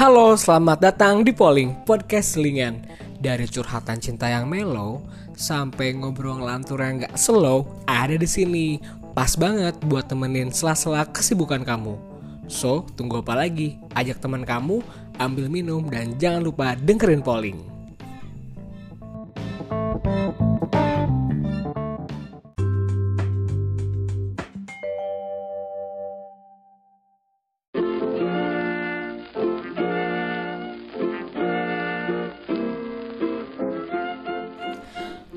Halo, selamat datang di Polling Podcast Selingan. Dari curhatan cinta yang mellow sampai ngobrol ngelantur yang gak slow, ada di sini. Pas banget buat temenin sela-sela kesibukan kamu. So, tunggu apa lagi? Ajak teman kamu, ambil minum, dan jangan lupa dengerin Polling.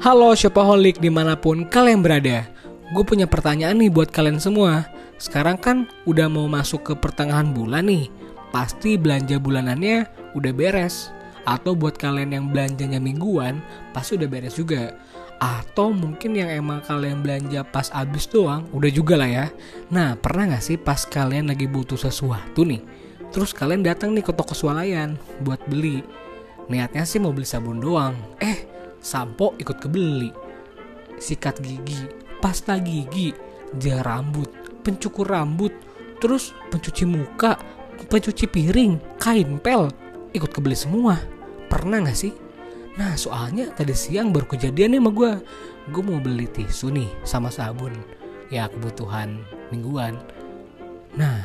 Halo Shopaholic di mana pun kalian berada. Gue punya pertanyaan nih buat kalian semua. Sekarang kan udah mau masuk ke pertengahan bulan nih. Pasti belanja bulanannya udah beres. Atau buat kalian yang belanjanya mingguan Pasti udah beres juga. Atau mungkin yang emang kalian belanja pas abis doang Udah juga lah ya. Nah pernah gak sih pas kalian lagi butuh sesuatu nih? Terus kalian datang nih ke toko swalayan Buat beli. Niatnya sih mau beli sabun doang. Eh sampo ikut kebeli. Sikat gigi pasta gigi gel rambut pencukur rambut terus pencuci muka pencuci piring kain pel. Ikut kebeli semua. Pernah gak sih? Nah soalnya tadi siang baru kejadian nih sama gue gue mau beli tisu nih sama sabun. Ya kebutuhan mingguan. Nah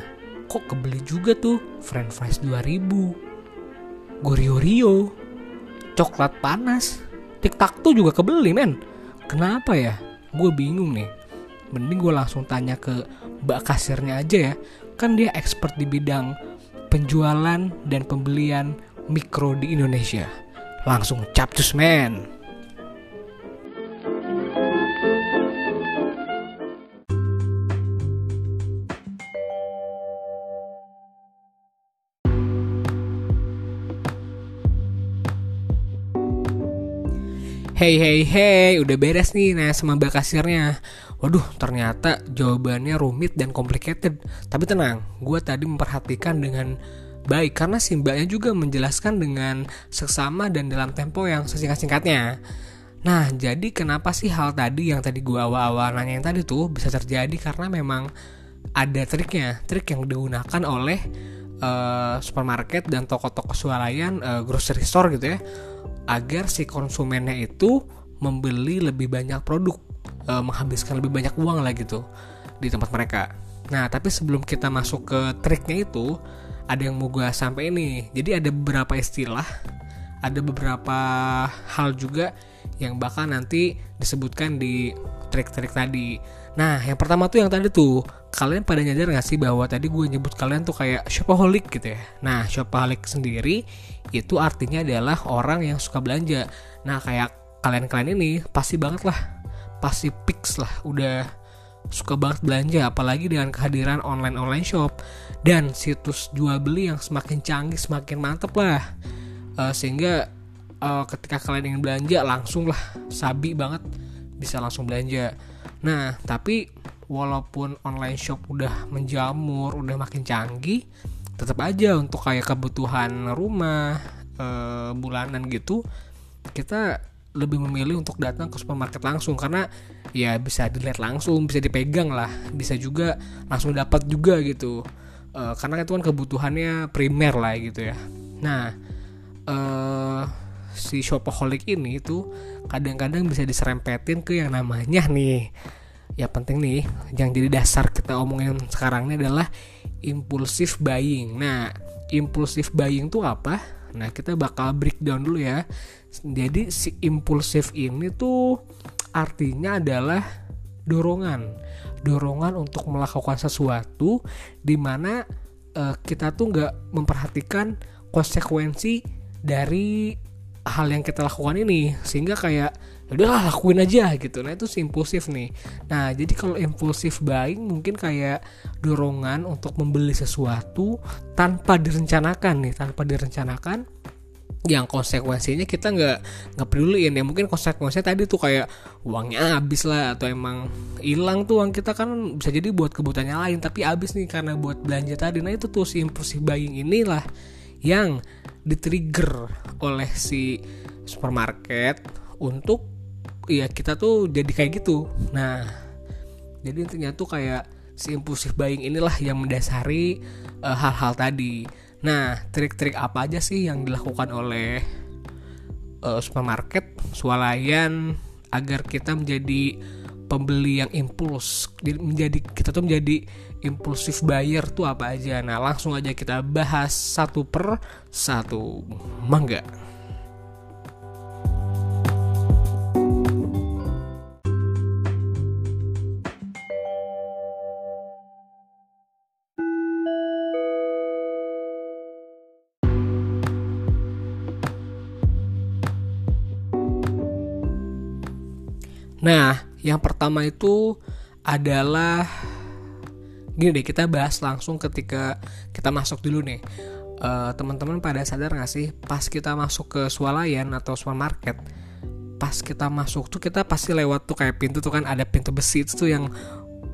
kok kebeli juga tuh? French fries 2000 Gorio Rio coklat panas TikTok tuh juga kebeli men. Kenapa ya? Gue bingung nih. Mending gue langsung tanya ke mbak kasirnya aja ya. Kan dia expert di bidang penjualan dan pembelian mikro di Indonesia. Langsung capcus men Hey hey hey, udah beres nih nah sama kasirnya. Waduh, ternyata jawabannya rumit dan complicated. Tapi tenang, gue tadi memperhatikan dengan baik karena si mbaknya juga menjelaskan dengan seksama dan dalam tempo yang sesingkat-singkatnya. Nah, jadi kenapa sih hal tadi yang tadi gue awal-awal nanya yang tadi tuh bisa terjadi karena memang ada triknya, trik yang digunakan oleh uh, supermarket dan toko-toko swalayan, uh, grocery store gitu ya agar si konsumennya itu membeli lebih banyak produk e, menghabiskan lebih banyak uang lah gitu di tempat mereka. Nah tapi sebelum kita masuk ke triknya itu ada yang mau gue sampai ini jadi ada beberapa istilah ada beberapa hal juga yang bakal nanti disebutkan di trik-trik tadi. Nah yang pertama tuh yang tadi tuh kalian pada nyadar gak sih bahwa tadi gue nyebut kalian tuh kayak shopaholic gitu ya? Nah shopaholic sendiri itu artinya adalah orang yang suka belanja. Nah kayak kalian-kalian ini pasti banget lah pasti fix lah udah suka banget belanja apalagi dengan kehadiran online online shop dan situs jual beli yang semakin canggih semakin mantep lah. Uh, sehingga uh, ketika kalian ingin belanja langsung lah sabi banget bisa langsung belanja. Nah tapi walaupun online shop udah menjamur udah makin canggih tetap aja untuk kayak kebutuhan rumah e, bulanan gitu kita lebih memilih untuk datang ke supermarket langsung. Karena ya bisa dilihat langsung bisa dipegang lah bisa juga langsung dapat juga gitu. E, karena itu kan kebutuhannya primer lah gitu ya. Nah e, si shopaholic ini itu kadang-kadang bisa diserempetin ke yang namanya nih ya penting nih yang jadi dasar kita omongin sekarang ini adalah impulsif buying. Nah, impulsif buying itu apa? Nah, kita bakal breakdown dulu ya. Jadi si impulsif ini tuh artinya adalah dorongan. Dorongan untuk melakukan sesuatu di mana uh, kita tuh nggak memperhatikan konsekuensi dari hal yang kita lakukan ini sehingga kayak ya udahlah lakuin aja gitu. Nah itu impulsif nih. Nah jadi kalau impulsif buying mungkin kayak dorongan untuk membeli sesuatu tanpa direncanakan nih tanpa direncanakan yang konsekuensinya kita nggak nggak peduliin ya. Mungkin konsekuensinya tadi tuh kayak uangnya habis lah atau emang hilang tuh uang kita. Kan bisa jadi buat kebutuhannya lain tapi habis nih karena buat belanja tadi. Nah itu tuh si impulsif buying inilah yang ditrigger oleh si supermarket untuk ya kita tuh jadi kayak gitu nah jadi intinya tuh kayak si impulsif buying inilah yang mendasari eh, hal-hal uh, tadi Nah, trik-trik apa aja sih yang dilakukan oleh uh, supermarket, swalayan agar kita menjadi pembeli yang impuls, menjadi kita tuh menjadi impulsif buyer tuh apa aja. Nah, langsung aja kita bahas satu per satu. Mangga. Nah, yang pertama itu adalah gini deh kita bahas langsung ketika kita masuk dulu nih. Uh, teman-teman pada sadar gak sih pas kita masuk ke swalayan atau supermarket pas kita masuk tuh kita pasti lewat tuh kayak pintu tuh kan ada pintu besi itu tuh yang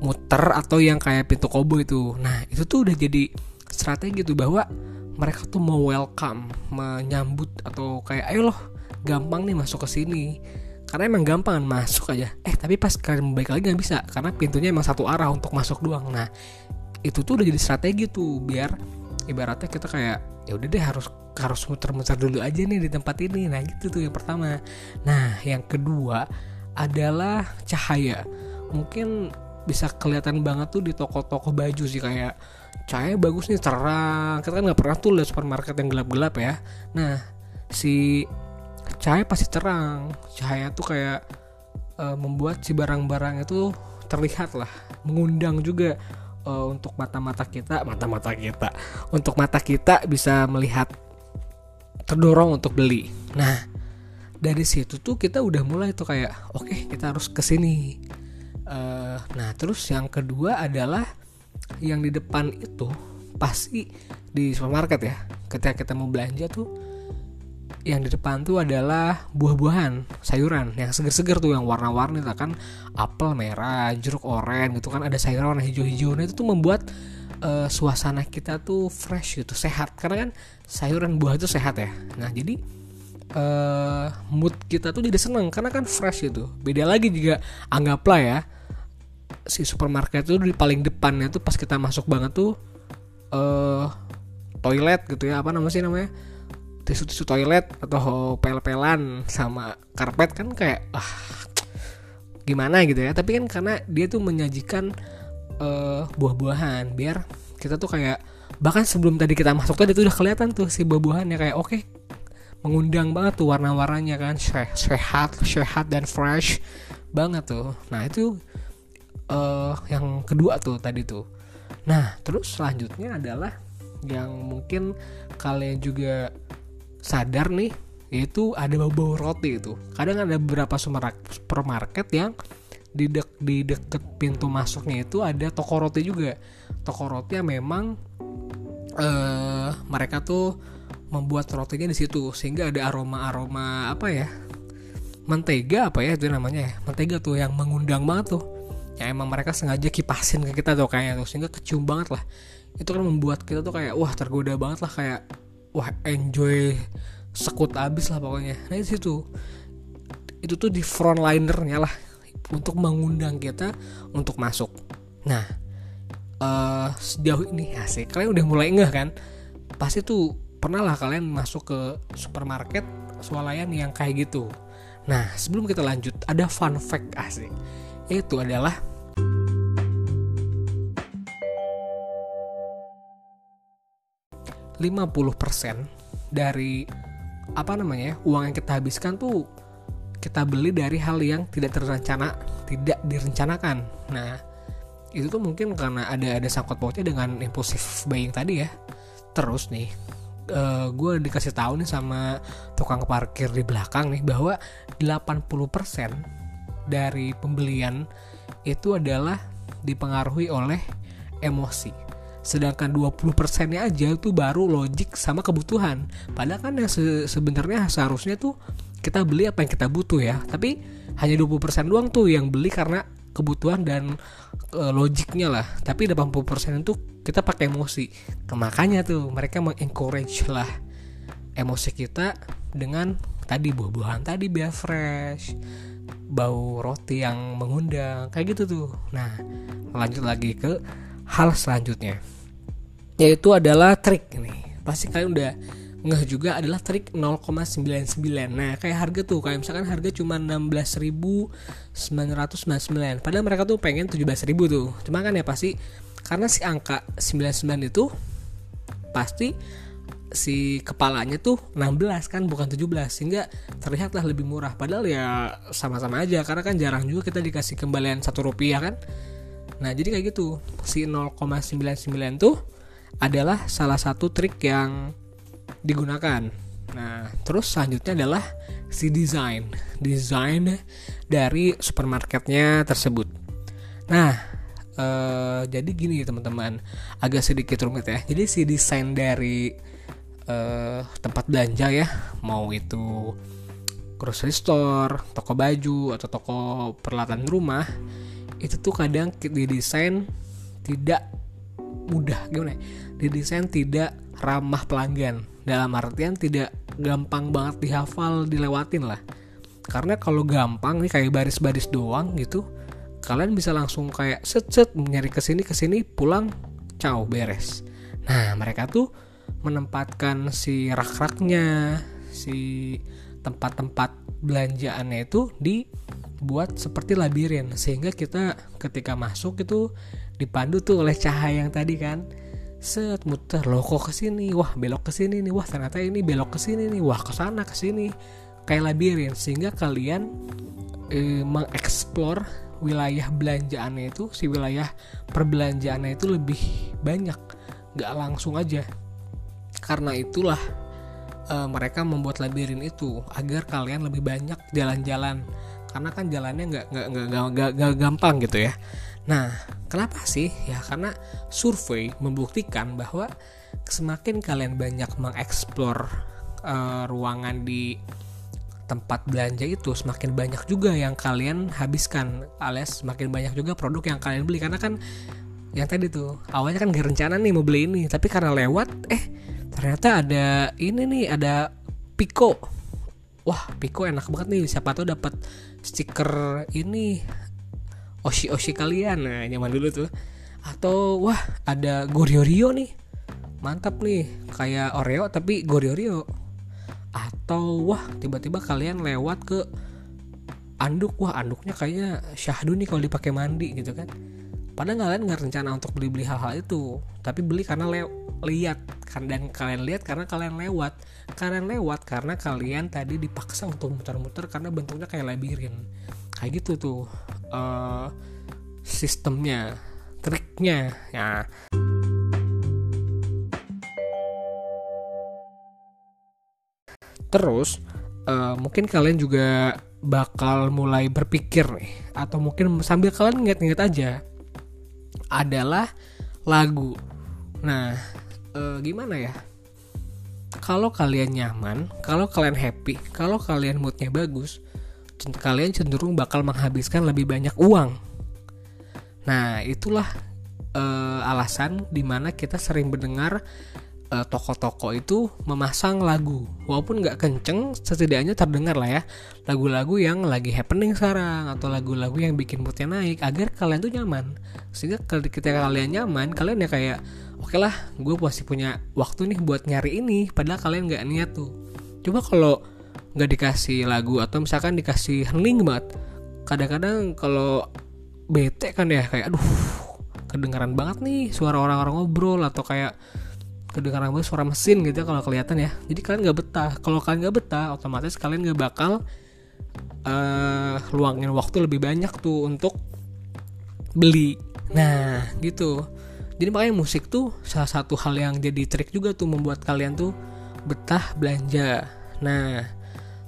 muter atau yang kayak pintu kobo itu nah itu tuh udah jadi strategi tuh bahwa mereka tuh mau welcome menyambut atau kayak ayo loh gampang nih masuk ke sini karena emang gampang masuk aja. Eh tapi pas kalian balik lagi nggak bisa karena pintunya emang satu arah untuk masuk doang. Nah itu tuh udah jadi strategi tuh biar ibaratnya kita kayak ya udah deh harus harus muter-muter dulu aja nih di tempat ini. Nah gitu tuh yang pertama. Nah yang kedua adalah cahaya. Mungkin bisa kelihatan banget tuh di toko-toko baju sih kayak cahaya bagus nih terang. Kita kan nggak pernah tuh lihat supermarket yang gelap-gelap ya. Nah si cahaya pasti terang. Cahaya tuh kayak uh, membuat si barang-barang itu terlihat lah. Mengundang juga uh, untuk mata-mata kita mata-mata kita untuk mata kita bisa melihat terdorong untuk beli. Nah dari situ tuh kita udah mulai tuh kayak oke okay, kita harus ke sini uh, nah terus yang kedua adalah yang di depan itu pasti di supermarket ya. Ketika kita mau belanja tuh yang di depan tuh adalah buah-buahan, sayuran yang seger-seger tuh yang warna-warni lah kan apel merah, jeruk oranye gitu kan ada sayuran warna hijau-hijau. Nah itu tuh membuat uh, suasana kita tuh fresh gitu, sehat karena kan sayuran buah itu sehat ya. Nah jadi uh, mood kita tuh jadi seneng karena kan fresh gitu. Beda lagi juga anggaplah ya si supermarket itu di paling depannya tuh pas kita masuk banget tuh uh, toilet gitu ya apa namanya sih namanya tisu-tisu toilet atau pel-pelan sama karpet kan kayak ah gimana gitu ya. Tapi kan karena dia tuh menyajikan uh, buah-buahan biar kita tuh kayak bahkan sebelum tadi kita masuk tadi tuh udah kelihatan tuh si buah-buahannya kayak oke okay, mengundang banget tuh warna-warnanya kan sehat sehat dan fresh banget tuh. Nah itu uh, yang kedua tuh tadi tuh. Nah terus selanjutnya adalah yang mungkin kalian juga sadar nih itu ada bau-bau roti itu. Kadang ada beberapa supermarket yang di, dek, di deket pintu masuknya itu ada toko roti juga. Toko roti yang memang uh, mereka tuh membuat rotinya di situ sehingga ada aroma aroma apa ya mentega apa ya itu namanya ya mentega tuh yang mengundang banget tuh. Ya emang mereka sengaja kipasin ke kita tuh kayaknya tuh sehingga kecium banget lah. Itu kan membuat kita tuh kayak wah tergoda banget lah kayak wah enjoy sekut abis lah pokoknya. Nah itu situ itu tuh di frontlinernya lah untuk mengundang kita untuk masuk. Nah uh, sejauh ini sih kalian udah mulai enggak kan? Pasti tuh pernah lah kalian masuk ke supermarket swalayan yang kayak gitu. Nah sebelum kita lanjut ada fun fact asik. Itu adalah 50% dari apa namanya uang yang kita habiskan tuh kita beli dari hal yang tidak terencana tidak direncanakan. Nah itu tuh mungkin karena ada ada sangkut pautnya dengan impulsif buying tadi ya. Terus nih uh, eh, gue dikasih tahu nih sama tukang parkir di belakang nih bahwa 80% dari pembelian itu adalah dipengaruhi oleh emosi sedangkan 20 persennya aja itu baru logik sama kebutuhan. Padahal kan yang se sebenarnya seharusnya tuh kita beli apa yang kita butuh ya. Tapi hanya 20 persen doang tuh yang beli karena kebutuhan dan e, logiknya lah. Tapi 80 persen itu kita pakai emosi. Makanya tuh mereka mengencourage lah emosi kita dengan tadi buah-buahan tadi biar fresh bau roti yang mengundang kayak gitu tuh. Nah lanjut lagi ke hal selanjutnya yaitu adalah trik ini pasti kalian udah ngeh juga adalah trik 0,99 nah kayak harga tuh kayak misalkan harga cuma 16.999 padahal mereka tuh pengen 17.000 tuh. Cuma kan ya pasti karena si angka 99 itu pasti si kepalanya tuh 16 kan bukan 17 sehingga terlihatlah lebih murah. Padahal ya sama-sama aja karena kan jarang juga kita dikasih kembalian satu rupiah kan. Nah jadi kayak gitu. Si 0,99 tuh adalah salah satu trik yang digunakan. Nah, terus selanjutnya adalah si desain, desain dari supermarketnya tersebut. Nah, eh, jadi gini teman-teman, agak sedikit rumit ya. Jadi si desain dari eh, tempat belanja ya, mau itu grocery store, toko baju atau toko peralatan rumah, itu tuh kadang didesain tidak mudah gimana? Ya? Didesain tidak ramah pelanggan. Dalam artian tidak gampang banget dihafal dilewatin lah. Karena kalau gampang nih kayak baris-baris doang gitu kalian bisa langsung kayak set nyari ke sini ke sini pulang caw beres. Nah mereka tuh menempatkan si rak-raknya si tempat-tempat belanjaannya itu dibuat seperti labirin. Sehingga kita ketika masuk itu dipandu tuh oleh cahaya yang tadi kan set muter loh kok ke sini? Wah belok ke sini nih. Wah ternyata ini belok ke sini nih. Wah ke sana ke sini kayak labirin sehingga kalian eh, mengeksplor wilayah belanjaannya itu si wilayah perbelanjaannya itu lebih banyak. Nggak langsung aja. Karena itulah eh, mereka membuat labirin itu agar kalian lebih banyak jalan-jalan. Karena kan jalannya nggak nggak nggak gampang gitu ya Nah, kenapa sih? Ya karena survei membuktikan bahwa semakin kalian banyak mengeksplor uh, ruangan di tempat belanja itu semakin banyak juga yang kalian habiskan alias semakin banyak juga produk yang kalian beli karena kan yang tadi tuh awalnya kan gak rencana nih mau beli ini tapi karena lewat eh ternyata ada ini nih ada Pico wah Pico enak banget nih siapa tuh dapat stiker ini oshi oshi kalian. Nah nyaman dulu tuh. Atau wah ada goriorio nih. Mantap nih. Kayak oreo tapi goriorio atau wah tiba-tiba kalian lewat ke anduk. Wah anduknya kayaknya syahdu nih kalau dipakai mandi gitu kan. Padahal kalian nggak rencana untuk beli-beli hal-hal itu. Tapi beli karena le lihat. Kan dan kalian lihat karena kalian lewat. Kalian lewat karena kalian tadi dipaksa untuk muter-muter karena bentuknya kayak labirin kayak gitu tuh uh, sistemnya triknya ya. Terus uh, mungkin kalian juga bakal mulai berpikir nih atau mungkin sambil kalian inget-inget aja adalah lagu. Nah uh, gimana ya? Kalau kalian nyaman kalau kalian happy kalau kalian moodnya bagus kalian cenderung bakal menghabiskan lebih banyak uang. Nah, itulah uh, alasan di mana kita sering mendengar uh, toko-toko itu memasang lagu. Walaupun nggak kenceng setidaknya terdengar lah ya. Lagu-lagu yang lagi happening sekarang atau lagu-lagu yang bikin moodnya naik agar kalian tuh nyaman. Sehingga ketika kalian nyaman kalian ya kayak oke lah gue pasti punya waktu nih buat nyari ini padahal kalian nggak niat tuh. Coba kalau nggak dikasih lagu atau misalkan dikasih hening banget kadang-kadang kalau bete kan ya kayak aduh kedengaran banget nih suara orang-orang ngobrol atau kayak kedengaran banget suara mesin gitu ya kalau kelihatan ya. Jadi kalian nggak betah. Kalau kalian nggak betah otomatis kalian nggak bakal uh, luangin waktu lebih banyak tuh untuk beli. Nah gitu. Jadi makanya musik tuh salah satu hal yang jadi trik juga tuh membuat kalian tuh betah belanja. Nah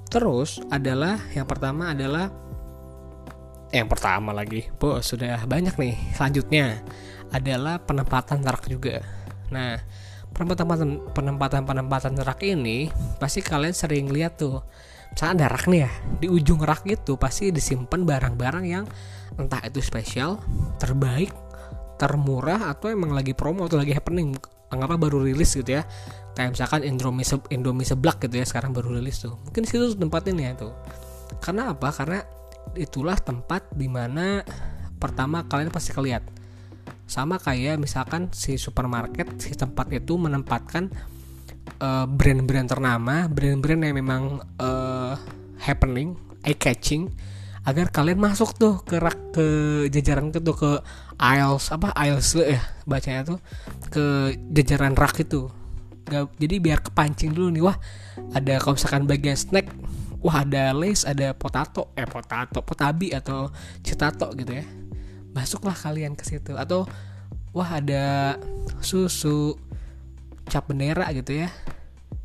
Terus adalah yang pertama adalah yang pertama lagi, bos sudah banyak nih. Selanjutnya adalah penempatan rak juga. Nah, penempatan penempatan penempatan rak ini pasti kalian sering lihat tuh. Misalnya ada rak nih ya, di ujung rak itu pasti disimpan barang-barang yang entah itu spesial, terbaik, termurah atau emang lagi promo atau lagi happening anggaplah baru rilis gitu ya kayak misalkan Indomie Indomie seblak gitu ya sekarang baru rilis tuh. Mungkin situ tempatnya ya tuh karena apa? Karena itulah tempat di mana pertama kalian pasti kelihat sama kayak misalkan si supermarket si tempat itu menempatkan uh, brand-brand ternama brand-brand yang memang uh, happening eye catching agar kalian masuk tuh ke rak ke jajaran itu tuh ke aisles apa aisles ya bacanya tuh ke jajaran rak itu Gak, jadi biar kepancing dulu nih wah ada kalau misalkan bagian snack wah ada lace ada potato eh potato potabi atau citato gitu ya. Masuklah kalian ke situ atau wah ada susu cap bendera gitu ya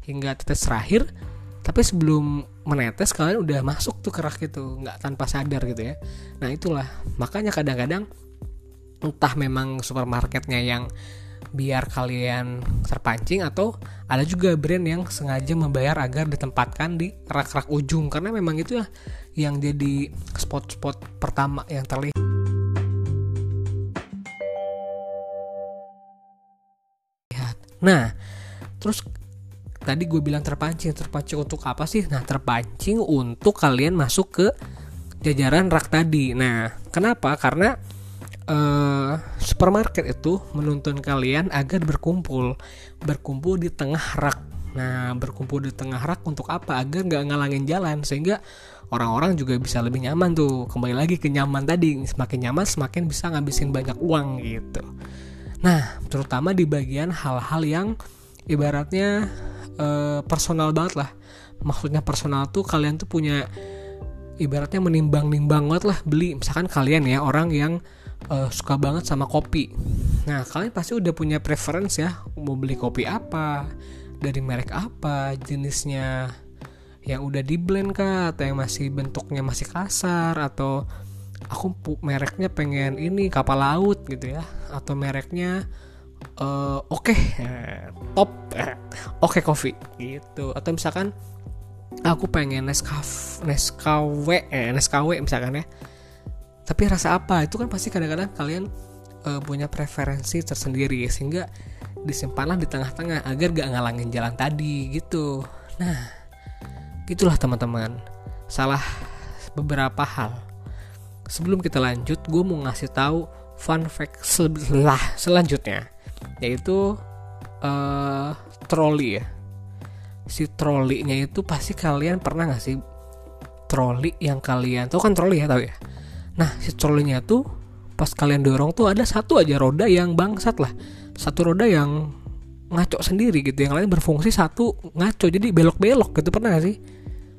hingga tetes terakhir. Tapi sebelum menetes kalian udah masuk tuh kerak itu nggak tanpa sadar gitu ya. Nah itulah. Makanya kadang-kadang entah memang supermarketnya yang biar kalian terpancing atau ada juga brand yang sengaja membayar agar ditempatkan di rak-rak ujung. Karena memang itu ya yang jadi spot-spot pertama yang terlihat. Nah, terus tadi gue bilang terpancing terpancing untuk apa sih? Nah terpancing untuk kalian masuk ke jajaran rak tadi. Nah kenapa? Karena uh, supermarket itu menuntun kalian agar berkumpul berkumpul di tengah rak. Nah berkumpul di tengah rak untuk apa? Agar nggak ngalangin jalan sehingga orang-orang juga bisa lebih nyaman tuh. Kembali lagi ke nyaman tadi semakin nyaman semakin bisa ngabisin banyak uang gitu. Nah terutama di bagian hal-hal yang ibaratnya uh, personal banget lah. Maksudnya personal tuh kalian tuh punya ibaratnya menimbang-nimbang banget lah. Beli misalkan kalian ya orang yang uh, suka banget sama kopi. Nah kalian pasti udah punya preference ya mau beli kopi apa dari merek apa jenisnya yang udah di blend kah atau yang masih bentuknya masih kasar atau aku mereknya pengen ini kapal laut gitu ya atau mereknya uh, oke okay, top oke okay, coffee gitu. Atau misalkan aku pengen Nescafe Nescafe eh Nescafe misalkan ya tapi rasa apa? Itu kan pasti kadang-kadang kalian uh, punya preferensi tersendiri. Sehingga disimpanlah di tengah-tengah agar gak ngalangin jalan tadi gitu. Nah itulah teman-teman. Salah beberapa hal. Sebelum kita lanjut gue mau ngasih tahu fun fact sebelah selanjutnya. Yaitu uh, troli ya. Si trolinya itu pasti kalian pernah nggak sih? Troli yang kalian tahu kan troli ya tahu ya nah si trolinya tuh pas kalian dorong tuh ada satu aja roda yang bangsat lah. Satu roda yang ngaco sendiri gitu yang lain berfungsi satu ngaco jadi belok-belok gitu. Pernah gak sih?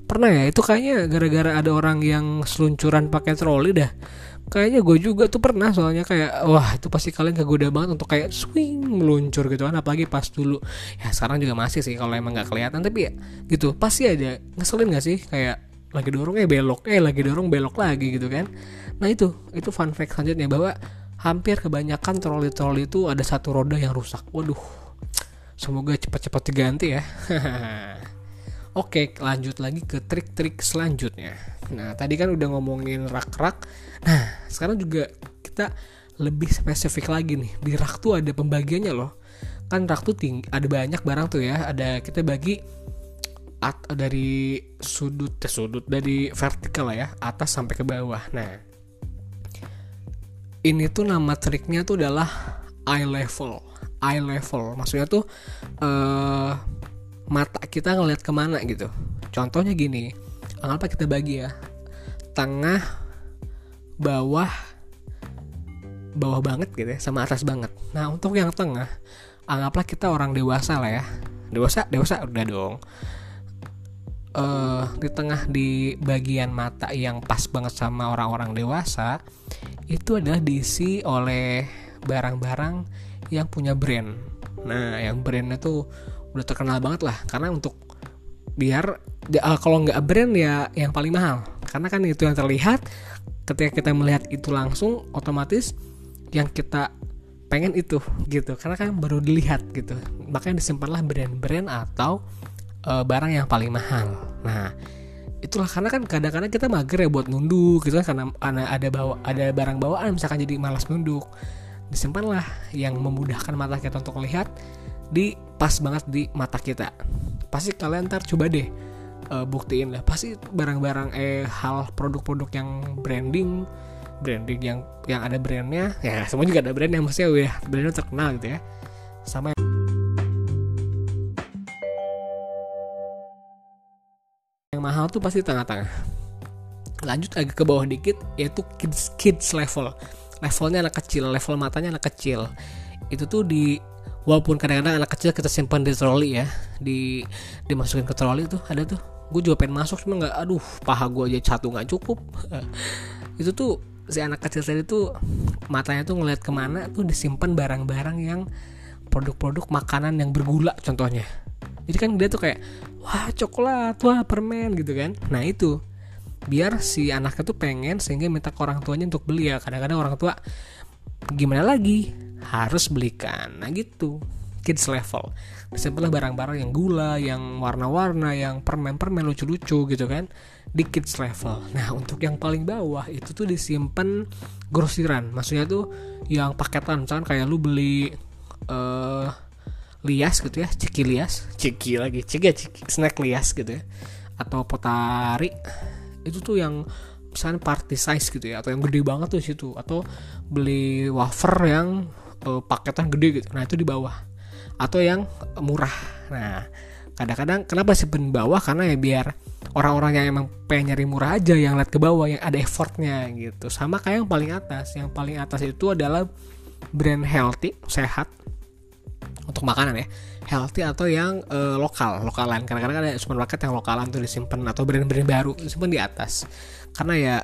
Pernah ya? Itu kayaknya gara-gara ada orang yang seluncuran pakai troli dah. Kayaknya gue juga tuh pernah soalnya kayak wah itu pasti kalian kegoda banget untuk kayak swing meluncur gitu kan. Apalagi pas dulu. Ya sekarang juga masih sih kalau emang nggak kelihatan tapi ya gitu. Pasti aja. Ngeselin gak sih? Kayak lagi dorong eh belok eh lagi dorong belok lagi gitu kan nah itu itu fun fact selanjutnya bahwa hampir kebanyakan troli-troli itu ada satu roda yang rusak waduh semoga cepat-cepat diganti ya Oke, lanjut lagi ke trik-trik selanjutnya. Nah, tadi kan udah ngomongin rak-rak. Nah, sekarang juga kita lebih spesifik lagi nih. Di rak tuh ada pembagiannya loh. Kan rak tuh ada banyak barang tuh ya. Ada kita bagi at, dari sudut ke sudut dari vertikal ya, atas sampai ke bawah. Nah, ini tuh nama triknya tuh adalah eye level. Eye level, maksudnya tuh uh, mata kita ngeliat ke mana gitu. Contohnya gini anggaplah kita bagi ya. Tengah bawah bawah banget gitu ya sama atas banget. Nah untuk yang tengah anggaplah kita orang dewasa lah ya. Dewasa? Dewasa? Udah dong uh, di tengah di bagian mata yang pas banget sama orang-orang dewasa itu adalah diisi oleh barang-barang yang punya brand. Nah yang brandnya tuh udah terkenal banget lah karena untuk biar uh, kalau nggak brand ya yang paling mahal. Karena kan itu yang terlihat ketika kita melihat itu langsung otomatis yang kita pengen itu gitu. Karena kan baru dilihat gitu. Makanya disimpanlah brand-brand atau uh, barang yang paling mahal. Nah itulah karena kan kadang-kadang kita mager ya buat nunduk gitu kan karena, ada bawa ada barang bawaan misalkan jadi malas nunduk. Disimpanlah yang memudahkan mata kita untuk melihat di pas banget di mata kita. Pasti kalian ntar coba deh uh, buktiin lah. Pasti barang-barang eh hal produk-produk yang branding branding yang yang ada brandnya ya semua juga ada brand yang maksudnya ya brandnya terkenal gitu ya. Sama mahal tuh pasti tengah-tengah. Lanjut agak ke bawah dikit yaitu kids kids level. Levelnya anak kecil level matanya anak kecil. Itu tuh di walaupun kadang-kadang anak kecil kita simpan di troli ya di dimasukin ke troli tuh ada tuh. Gue juga pengen masuk cuma nggak aduh paha gue aja satu nggak cukup. Itu tuh si anak kecil tadi tuh matanya tuh ngeliat ke mana tuh disimpan barang-barang yang produk-produk makanan yang bergula contohnya. Jadi kan dia tuh kayak wah coklat wah permen gitu kan. Nah itu. Biar si anaknya tuh pengen sehingga minta ke orang tuanya untuk beli ya. Kadang-kadang orang tua gimana lagi? Harus belikan. Nah gitu. Kids level. Simpanlah barang-barang yang gula yang warna-warna yang permen-permen lucu-lucu gitu kan di kids level. Nah untuk yang paling bawah itu tuh disimpan grosiran. Maksudnya tuh yang paketan. Misalkan kayak lu beli uh, lias gitu ya ciki lias. Ciki lagi ciki ya ciki snack lias gitu ya. Atau potari. Itu tuh yang misalnya party size gitu ya atau yang gede banget tuh situ. Atau beli wafer yang uh, paketan gede gitu. Nah itu di bawah. Atau yang murah. Nah kadang-kadang kenapa sih di bawah? Karena ya biar orang-orang yang emang pengen nyari murah aja yang lihat ke bawah yang ada effortnya gitu. Sama kayak yang paling atas. Yang paling atas itu adalah brand healthy sehat untuk makanan ya. Healthy atau yang uh, lokal lokalan. Kadang-kadang ada supermarket yang lokalan tuh disimpan atau brand-brand baru disimpan di atas. Karena ya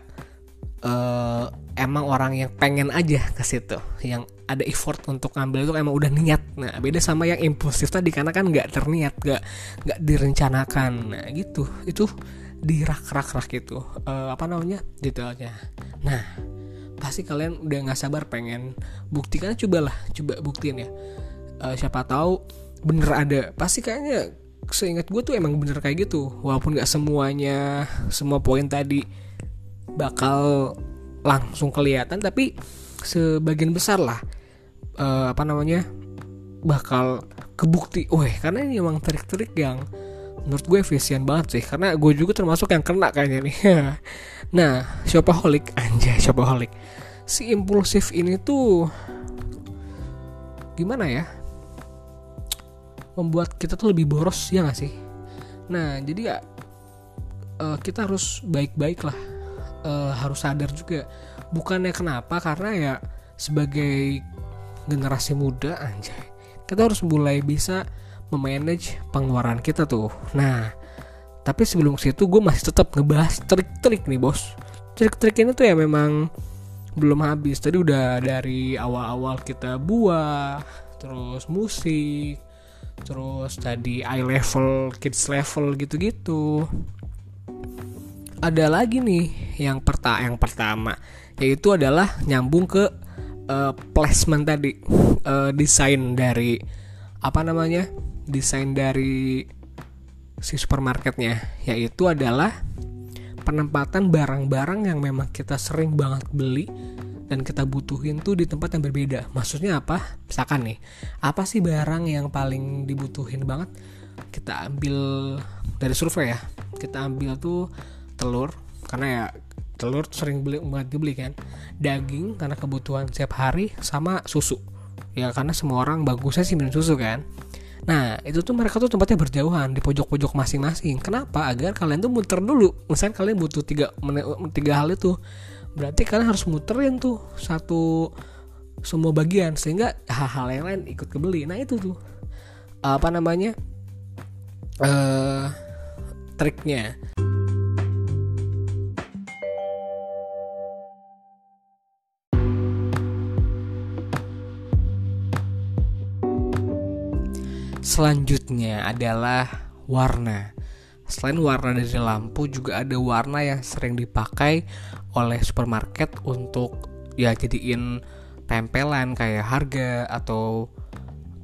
uh, emang orang yang pengen aja ke situ yang ada effort untuk ngambil itu emang udah niat. Nah beda sama yang impulsif tadi karena kan nggak terniat nggak nggak direncanakan. Nah gitu. Itu di rak rak rak itu uh, apa namanya? Detailnya. Nah pasti kalian udah nggak sabar pengen buktikan cobalah coba buktiin ya uh, siapa tahu bener ada. Pasti kayaknya seingat gue tuh emang bener kayak gitu. Walaupun gak semuanya semua poin tadi bakal langsung kelihatan tapi sebagian besar lah uh, apa namanya bakal kebukti. Weh karena ini emang trik-trik yang menurut gue efisien banget sih. Karena gue juga termasuk yang kena kayaknya nih. Nah shopaholic. Anjay shopaholic. Si impulsif ini tuh gimana ya membuat kita tuh lebih boros ya gak sih? Nah jadi ya uh, kita harus baik-baik lah. Uh, harus sadar juga. Bukannya kenapa? Karena ya sebagai generasi muda anjay kita harus mulai bisa memanage pengeluaran kita tuh. Nah tapi sebelum situ gue masih tetap ngebahas trik-trik nih bos. Trik-trik ini tuh ya memang belum habis. Tadi udah dari awal-awal kita buah terus musik terus tadi eye level kids level gitu-gitu. Ada lagi nih yang perta yang pertama yaitu adalah nyambung ke uh, placement tadi. Uh, desain dari apa namanya desain dari si supermarketnya yaitu adalah penempatan barang-barang yang memang kita sering banget beli dan kita butuhin tuh di tempat yang berbeda. Maksudnya apa? Misalkan nih, apa sih barang yang paling dibutuhin banget? Kita ambil dari survei ya. Kita ambil tuh telur karena ya telur sering beli banget dibeli kan. Daging karena kebutuhan setiap hari sama susu. Ya karena semua orang bagusnya sih minum susu kan. Nah, itu tuh mereka tuh tempatnya berjauhan di pojok-pojok masing-masing. Kenapa? Agar kalian tuh muter dulu. Misalnya kalian butuh tiga, tiga hal itu berarti kalian harus muterin tuh satu semua bagian sehingga hal-hal yang lain ikut kebeli. Nah itu tuh. Apa namanya? Uh, triknya. Selanjutnya adalah warna Selain warna dari lampu juga ada warna yang sering dipakai oleh supermarket untuk ya jadiin tempelan kayak harga atau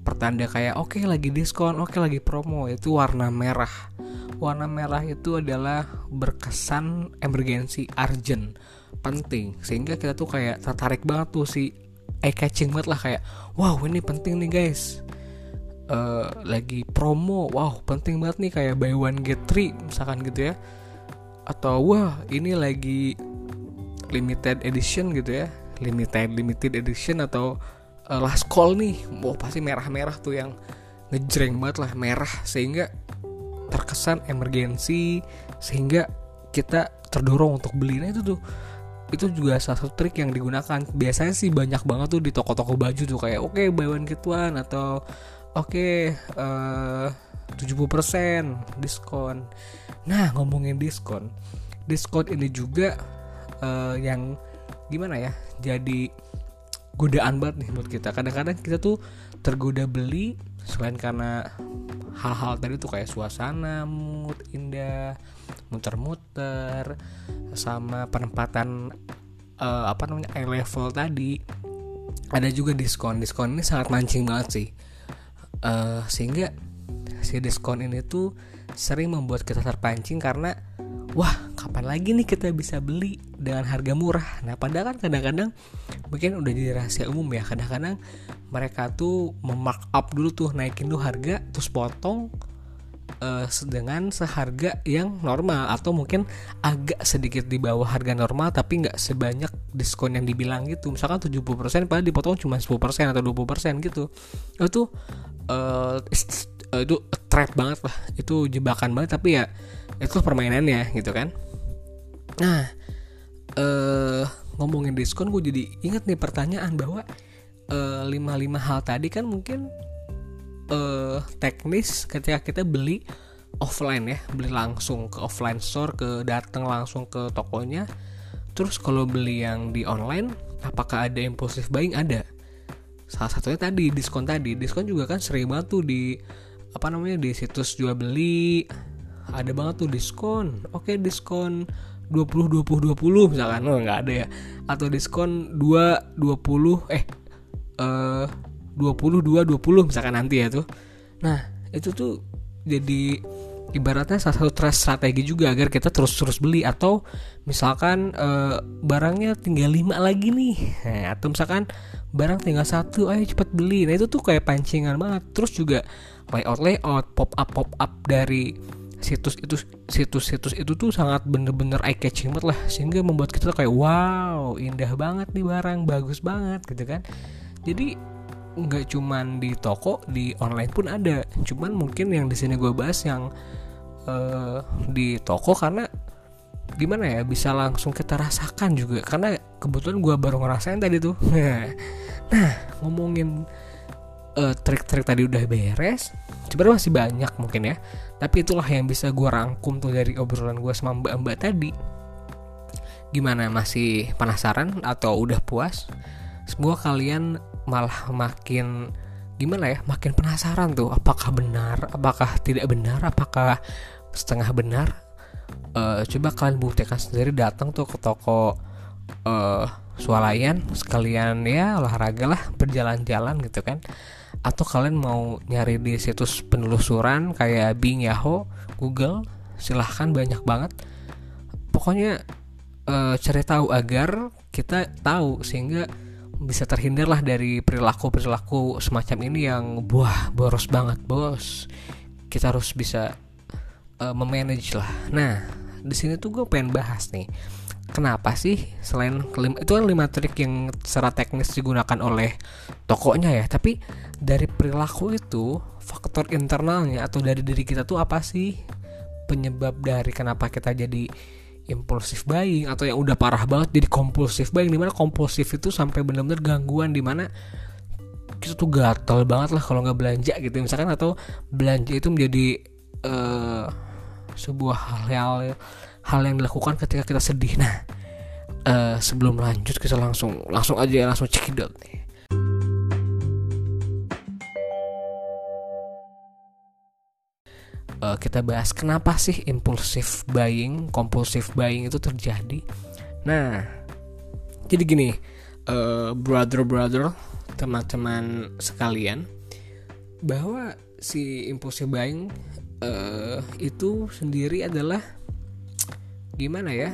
pertanda kayak oke okay, lagi diskon, oke okay, lagi promo. Itu warna merah. Warna merah itu adalah berkesan emergency urgent penting. Sehingga kita tuh kayak tertarik banget tuh si eye catching banget lah kayak wow ini penting nih guys uh, lagi promo wow penting banget nih kayak buy one get three misalkan gitu ya. Atau wah ini lagi limited edition gitu ya. Limited limited edition atau uh, last call nih. Wow pasti merah-merah tuh yang ngejreng banget lah merah sehingga terkesan emergensi sehingga kita terdorong untuk beli nah itu tuh itu juga salah satu trik yang digunakan. Biasanya sih banyak banget tuh di toko-toko baju tuh kayak oke okay, buy one get one atau oke okay, uh, 70% diskon. Nah ngomongin diskon diskon ini juga uh, yang gimana ya jadi godaan banget nih buat kita. Kadang-kadang kita tuh tergoda beli selain karena hal-hal tadi tuh kayak suasana mood indah muter-muter sama penempatan uh, apa namanya eye level tadi. Ada juga diskon. Diskon ini sangat mancing banget sih uh, sehingga si diskon ini tuh sering membuat kita terpancing karena wah kapan lagi nih kita bisa beli dengan harga murah? Nah padahal kan kadang-kadang mungkin udah jadi rahasia umum ya kadang-kadang mereka tuh memarkup dulu tuh naikin tuh harga terus potong uh, dengan seharga yang normal atau mungkin agak sedikit di bawah harga normal tapi nggak sebanyak diskon yang dibilang gitu. Misalkan 70% padahal dipotong cuma 10% atau 20% gitu. Itu uh, itu trap banget lah. Itu jebakan banget tapi ya itu permainannya gitu kan. Nah uh, ngomongin diskon gue jadi inget nih pertanyaan bahwa lima uh, lima hal tadi kan mungkin uh, teknis ketika kita beli offline ya beli langsung ke offline store ke datang langsung ke tokonya. Terus kalau beli yang di online apakah ada impulsif buying? Ada salah satunya tadi diskon tadi. Diskon juga kan sering banget tuh di apa namanya di situs jual beli. Ada banget tuh diskon. Oke diskon 20 20 20 misalkan. Oh nggak ada ya. Atau diskon 2 20 eh uh, 20 2 20 misalkan nanti ya tuh. Nah itu tuh jadi ibaratnya salah satu strategi juga agar kita terus-terus beli. Atau misalkan uh, barangnya tinggal lima lagi nih. Nah, atau misalkan barang tinggal satu ayo cepet beli. Nah itu tuh kayak pancingan banget. Terus juga layout layout pop up pop up dari situs itu situs-situs itu tuh sangat bener-bener eye catching banget lah. Sehingga membuat kita kayak wow indah banget nih barang bagus banget gitu kan. Jadi nggak cuman di toko di online pun ada. Cuman mungkin yang di sini gue bahas yang uh, di toko karena gimana ya bisa langsung kita rasakan juga. Karena kebetulan gue baru ngerasain tadi tuh. Nah ngomongin uh, trik-trik tadi udah beres sebenarnya masih banyak mungkin ya. Tapi itulah yang bisa gue rangkum tuh dari obrolan gue sama mbak-mbak tadi. Gimana masih penasaran atau udah puas? Semoga kalian malah makin gimana ya makin penasaran tuh. Apakah benar apakah tidak benar? Apakah setengah benar uh, coba kalian buktikan sendiri datang tuh ke toko uh, swalayan sekalian ya olahraga lah berjalan-jalan gitu kan atau kalian mau nyari di situs penelusuran kayak Bing, Yahoo, Google, silahkan banyak banget. Pokoknya uh, cari tahu agar kita tahu sehingga bisa terhindar lah dari perilaku perilaku semacam ini yang buah boros banget bos. Kita harus bisa uh, memanage lah. Nah di sini tuh gue pengen bahas nih kenapa sih selain kelima itu kan lima trik yang secara teknis digunakan oleh tokonya ya tapi dari perilaku itu faktor internalnya atau dari diri kita tuh apa sih penyebab dari kenapa kita jadi impulsif buying atau yang udah parah banget jadi kompulsif buying di mana kompulsif itu sampai benar-benar gangguan di mana kita tuh gatel banget lah kalau nggak belanja gitu misalkan atau belanja itu menjadi uh, sebuah hal-hal hal yang dilakukan ketika kita sedih nah uh, sebelum lanjut kita langsung langsung aja langsung cekidot nih uh, kita bahas kenapa sih impulsif buying, kompulsif buying itu terjadi. Nah, jadi gini, uh, brother-brother, teman-teman sekalian, bahwa si impulsif buying uh, itu sendiri adalah gimana ya?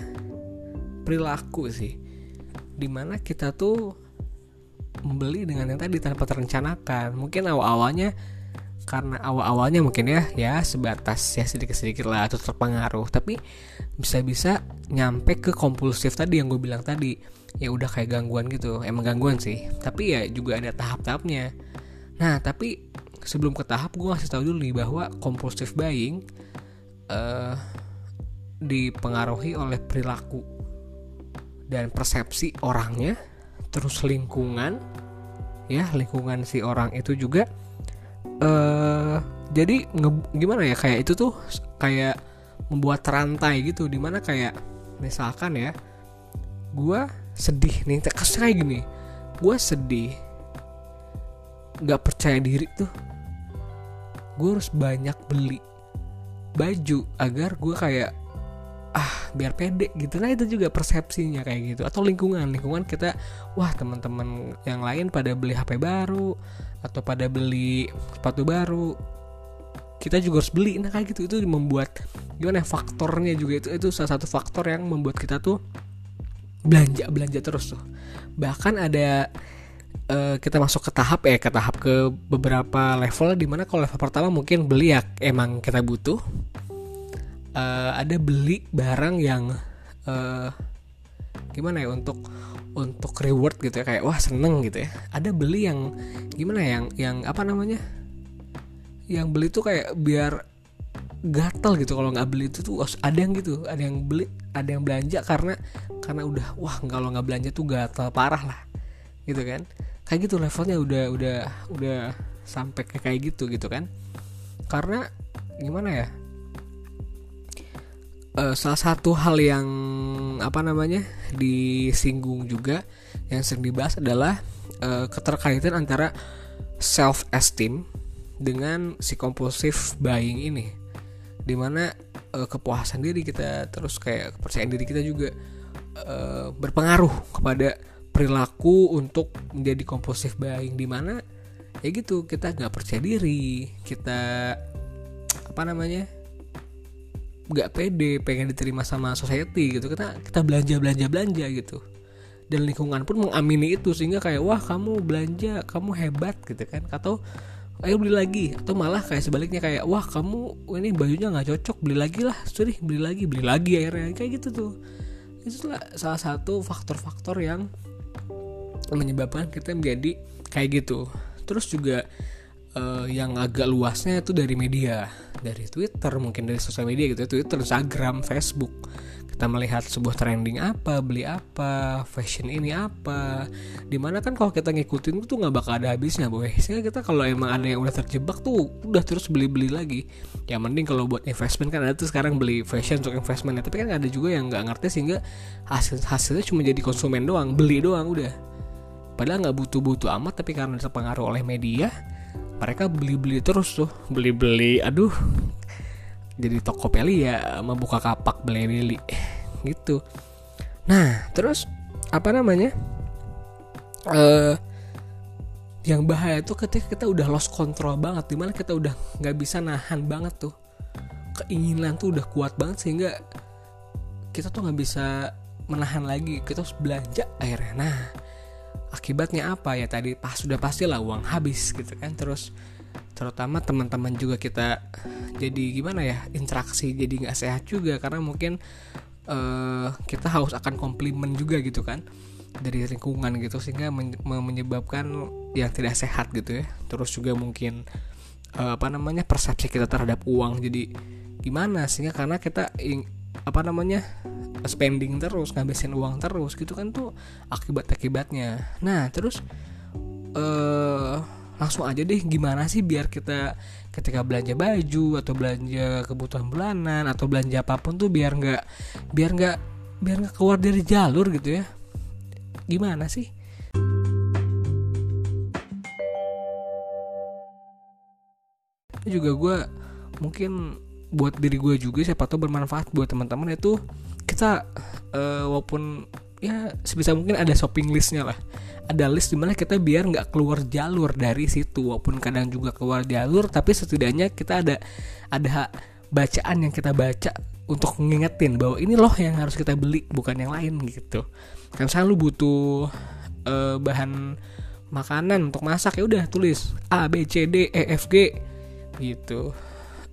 Perilaku sih. Di mana kita tuh membeli dengan yang tadi tanpa terencanakan. Mungkin awal-awalnya karena awal-awalnya mungkin ya ya sebatas ya sedikit-sedikit lah atau terpengaruh. Tapi bisa-bisa nyampe ke kompulsif tadi yang gue bilang tadi. Ya udah kayak gangguan gitu. Emang gangguan sih. Tapi ya juga ada tahap-tahapnya. Nah tapi sebelum ke tahap gue kasih tahu dulu nih bahwa kompulsif buying uh, dipengaruhi oleh perilaku dan persepsi orangnya terus lingkungan ya lingkungan si orang itu juga uh, jadi nge, gimana ya kayak itu tuh kayak membuat rantai gitu di mana kayak misalkan ya gue sedih nih kasus kayak gini gue sedih nggak percaya diri tuh gue harus banyak beli baju agar gue kayak ah biar pede gitu. Nah itu juga persepsinya kayak gitu. Atau lingkungan. Lingkungan kita wah teman-teman yang lain pada beli HP baru atau pada beli sepatu baru. Kita juga harus beli. Nah kayak gitu. Itu membuat gimana ya faktornya juga itu itu salah satu faktor yang membuat kita tuh belanja belanja terus tuh. Bahkan ada uh, kita masuk ke tahap ya ke tahap ke beberapa level di mana kalau level pertama mungkin beli ya emang kita butuh. Uh, ada beli barang yang uh, gimana ya untuk untuk reward gitu ya kayak wah seneng gitu ya. Ada beli yang gimana ya yang yang apa namanya yang beli tuh kayak biar gatal gitu kalau nggak beli itu tuh ada yang gitu ada yang beli ada yang belanja karena karena udah wah kalau nggak belanja tuh gatal parah lah gitu kan kayak gitu levelnya udah udah udah sampai kayak gitu gitu kan. Karena gimana ya? Uh, salah satu hal yang apa namanya disinggung juga yang sering dibahas adalah uh, keterkaitan antara self esteem dengan si compulsive buying ini. Di mana uh, kepuasan diri kita terus kayak kepercayaan diri kita juga uh, berpengaruh kepada perilaku untuk menjadi compulsive buying di mana ya gitu kita nggak percaya diri kita apa namanya nggak pede pengen diterima sama society gitu. Kita kita belanja belanja belanja gitu. Dan lingkungan pun mengamini itu sehingga kayak wah kamu belanja kamu hebat gitu kan. Atau ayo beli lagi. Atau malah kayak sebaliknya kayak wah kamu ini bajunya nggak cocok beli lagi lah. Sorry beli lagi beli lagi akhirnya. Kayak gitu tuh. Itu salah satu faktor-faktor yang menyebabkan kita menjadi kayak gitu. Terus juga uh, yang agak luasnya itu dari media. Dari Twitter mungkin dari sosial media gitu ya. Twitter Instagram Facebook. Kita melihat sebuah trending apa beli apa fashion ini apa. Di mana kan kalau kita ngikutin itu nggak bakal ada habisnya boy. Sehingga kita kalau emang ada yang udah terjebak tuh udah terus beli beli lagi. Ya mending kalau buat investment kan ada tuh sekarang beli fashion untuk investment ya tapi kan ada juga yang nggak ngerti sehingga hasil hasilnya cuma jadi konsumen doang beli doang udah padahal nggak butuh butuh amat tapi karena terpengaruh oleh media mereka beli-beli terus tuh. Beli-beli aduh jadi toko peli ya membuka kapak beli-beli gitu. Nah terus apa namanya? Uh, yang bahaya tuh ketika kita udah lost control banget di mana kita udah nggak bisa nahan banget tuh. Keinginan tuh udah kuat banget sehingga kita tuh nggak bisa menahan lagi. Kita harus belanja akhirnya. Nah akibatnya apa ya tadi? Pas sudah pastilah uang habis gitu kan. Terus terutama teman-teman juga kita jadi gimana ya interaksi jadi nggak sehat juga. Karena mungkin uh, kita haus akan komplimen juga gitu kan dari lingkungan gitu. Sehingga men menyebabkan yang tidak sehat gitu ya. Terus juga mungkin uh, apa namanya persepsi kita terhadap uang jadi gimana? Sehingga karena kita apa namanya spending terus ngabisin uang terus gitu kan tuh akibat akibatnya. Nah terus uh, langsung aja deh gimana sih biar kita ketika belanja baju atau belanja kebutuhan bulanan atau belanja apa pun tuh biar nggak biar nggak biar nggak keluar dari jalur gitu ya? Gimana sih? Juga gue mungkin buat diri gue juga siapa tahu bermanfaat buat teman-teman itu kita uh, walaupun ya sebisa mungkin ada shopping listnya lah. Ada list di mana kita biar nggak keluar jalur dari situ walaupun kadang juga keluar jalur tapi setidaknya kita ada ada bacaan yang kita baca untuk ngingetin bahwa ini loh yang harus kita beli bukan yang lain gitu. Kan misalnya lu butuh uh, bahan makanan untuk masak ya udah tulis A B C D E F G gitu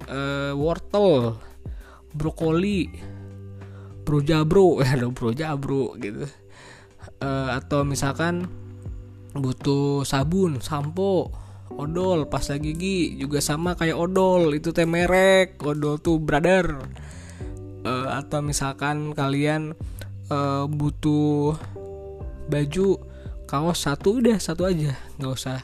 uh, wortel, brokoli, brojabro, ya ada brojabro gitu. Uh, atau misalkan butuh sabun, sampo, odol pasta gigi juga sama kayak odol. Itu teh merek odol tuh brother. Uh, atau misalkan kalian uh, butuh baju kaos satu udah satu aja. Nggak usah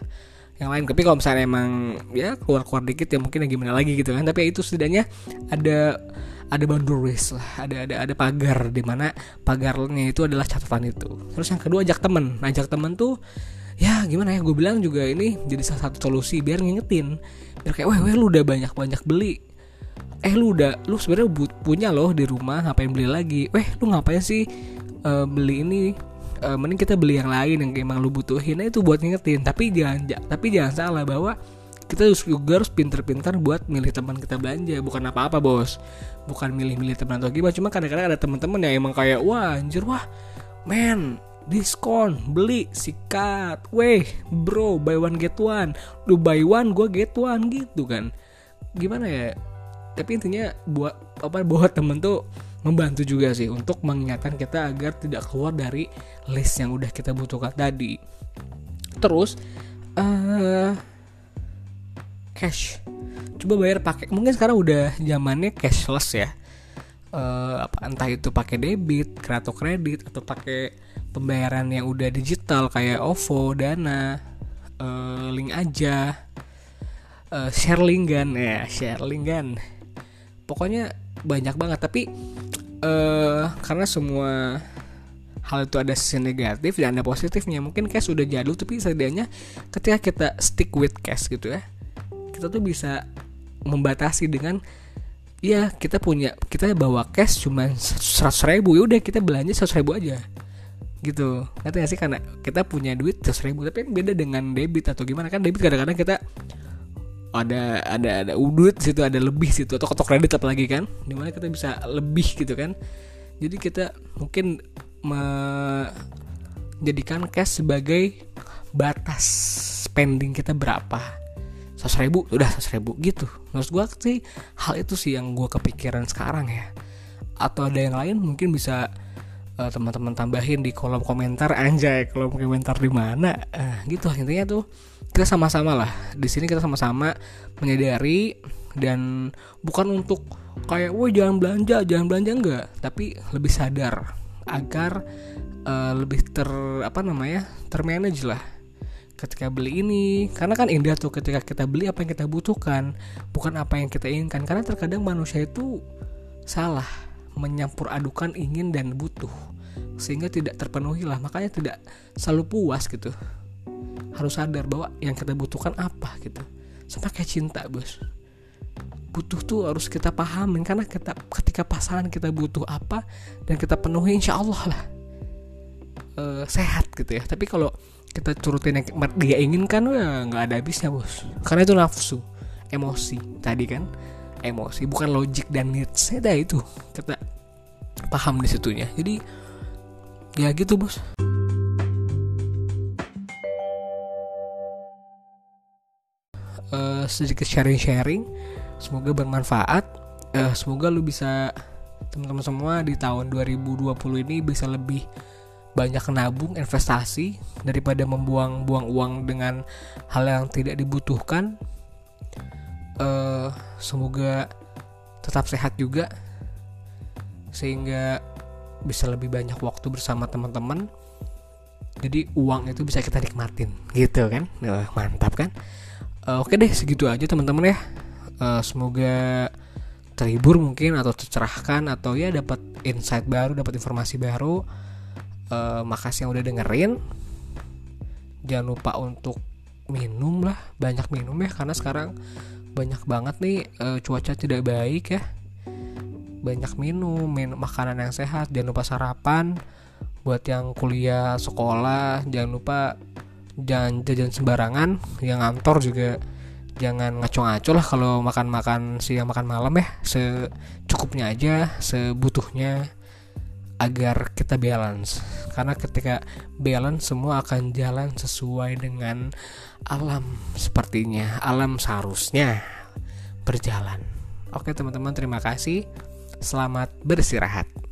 yang lain. Tapi kalau misalnya emang ya keluar keluar dikit ya mungkin ya gimana lagi gitu kan. Tapi ya itu setidaknya ada ada boundaries lah. Ada ada ada pagar di mana pagarnya itu adalah catatan itu. Terus yang kedua ajak temen. Ajak temen tuh ya gimana ya gue bilang juga ini jadi salah satu solusi biar ngingetin. Biar kayak wah wah lu udah banyak banyak beli. Eh lu udah lu sebenarnya punya loh di rumah ngapain beli lagi? Weh lu ngapain sih uh, beli ini uh, mending kita beli yang lain yang emang lu butuhin nah, itu buat ngingetin. Tapi jangan tapi jangan salah bahwa kita juga harus pinter-pinter buat milih teman kita belanja. Bukan apa-apa bos. Bukan milih-milih teman atau gimana. Cuma kadang-kadang ada teman-teman yang emang kayak wah anjir wah men diskon beli sikat. Weh bro buy one get one. Lu buy one gue get one gitu kan. Gimana ya? Tapi intinya buat apa buat temen tuh membantu juga sih untuk mengingatkan kita agar tidak keluar dari list yang udah kita butuhkan tadi. Terus uh, cash. Coba bayar pakai mungkin sekarang udah zamannya cashless ya. Uh, apa entah itu pakai debit atau kredit atau pakai pembayaran yang udah digital kayak OVO, Dana, uh, link aja, uh, Sharelingan ya, Sharelingan. Pokoknya banyak banget. Tapi uh, karena semua hal itu ada sisi negatif dan ada positifnya. Mungkin cash sudah jadul tapi setidaknya ketika kita stick with cash gitu ya, kita tuh bisa membatasi dengan ya kita punya kita bawa cash cuma seratus ribu ya udah kita belanja seratus ribu aja. Gitu. Ngerti gak sih? Karena kita punya duit seratus ribu tapi beda dengan debit atau gimana? Kan debit kadang-kadang kita ada ada ada udut situ ada lebih situ atau kotak kredit apalagi kan di mana kita bisa lebih gitu kan. Jadi kita mungkin menjadikan cash sebagai batas spending kita berapa? seratus ribu? Udah seratus ribu gitu. Menurut gue sih hal itu sih yang gue kepikiran sekarang ya. Atau ada yang lain mungkin bisa uh, teman-teman tambahin di kolom komentar. Anjay kolom komentar di mana? Uh, gitu. Intinya tuh kita sama-sama lah. Di sini kita sama-sama menyadari dan bukan untuk kayak wah jangan belanja jangan belanja. Enggak. Tapi lebih sadar agar uh, lebih ter apa namanya termanage lah ketika beli ini. Karena kan indah tuh ketika kita beli apa yang kita butuhkan bukan apa yang kita inginkan. Karena terkadang manusia itu salah menyampur adukan ingin dan butuh sehingga tidak terpenuhi lah. Makanya tidak selalu puas gitu harus sadar bahwa yang kita butuhkan apa gitu. Sama kayak cinta bos butuh tuh harus kita pahamin karena kita ketika pasangan kita butuh apa dan kita penuhi insya Allah lah e, sehat gitu ya. Tapi kalau kita turutin yang dia inginkan ya nggak ada habisnya bos. Karena itu nafsu emosi tadi kan. Emosi bukan logik dan needs. Ya itu kita paham di situnya. Jadi ya gitu bos uh, sedikit sharing-sharing. Semoga bermanfaat. Uh, semoga lu bisa teman-teman semua di tahun 2020 ini bisa lebih banyak nabung investasi daripada membuang-buang uang dengan hal yang tidak dibutuhkan. Uh, semoga tetap sehat juga sehingga bisa lebih banyak waktu bersama teman-teman. Jadi uang itu bisa kita nikmatin. Gitu kan? Mantap kan uh, oke deh segitu aja teman-teman ya. Uh, semoga terhibur mungkin atau tercerahkan atau ya dapat insight baru dapat informasi baru. Uh, makasih yang udah dengerin. Jangan lupa untuk minum lah banyak minum ya karena sekarang banyak banget nih uh, cuaca tidak baik ya. Banyak minum, minum makanan yang sehat. Jangan lupa sarapan buat yang kuliah sekolah. Jangan lupa jangan jajan sembarangan yang ngantor juga jangan ngaco-ngaco lah kalau makan-makan siang makan malam ya. Secukupnya aja sebutuhnya agar kita balance. Karena ketika balance semua akan jalan sesuai dengan alam sepertinya. Alam seharusnya berjalan. Oke teman-teman terima kasih. Selamat beristirahat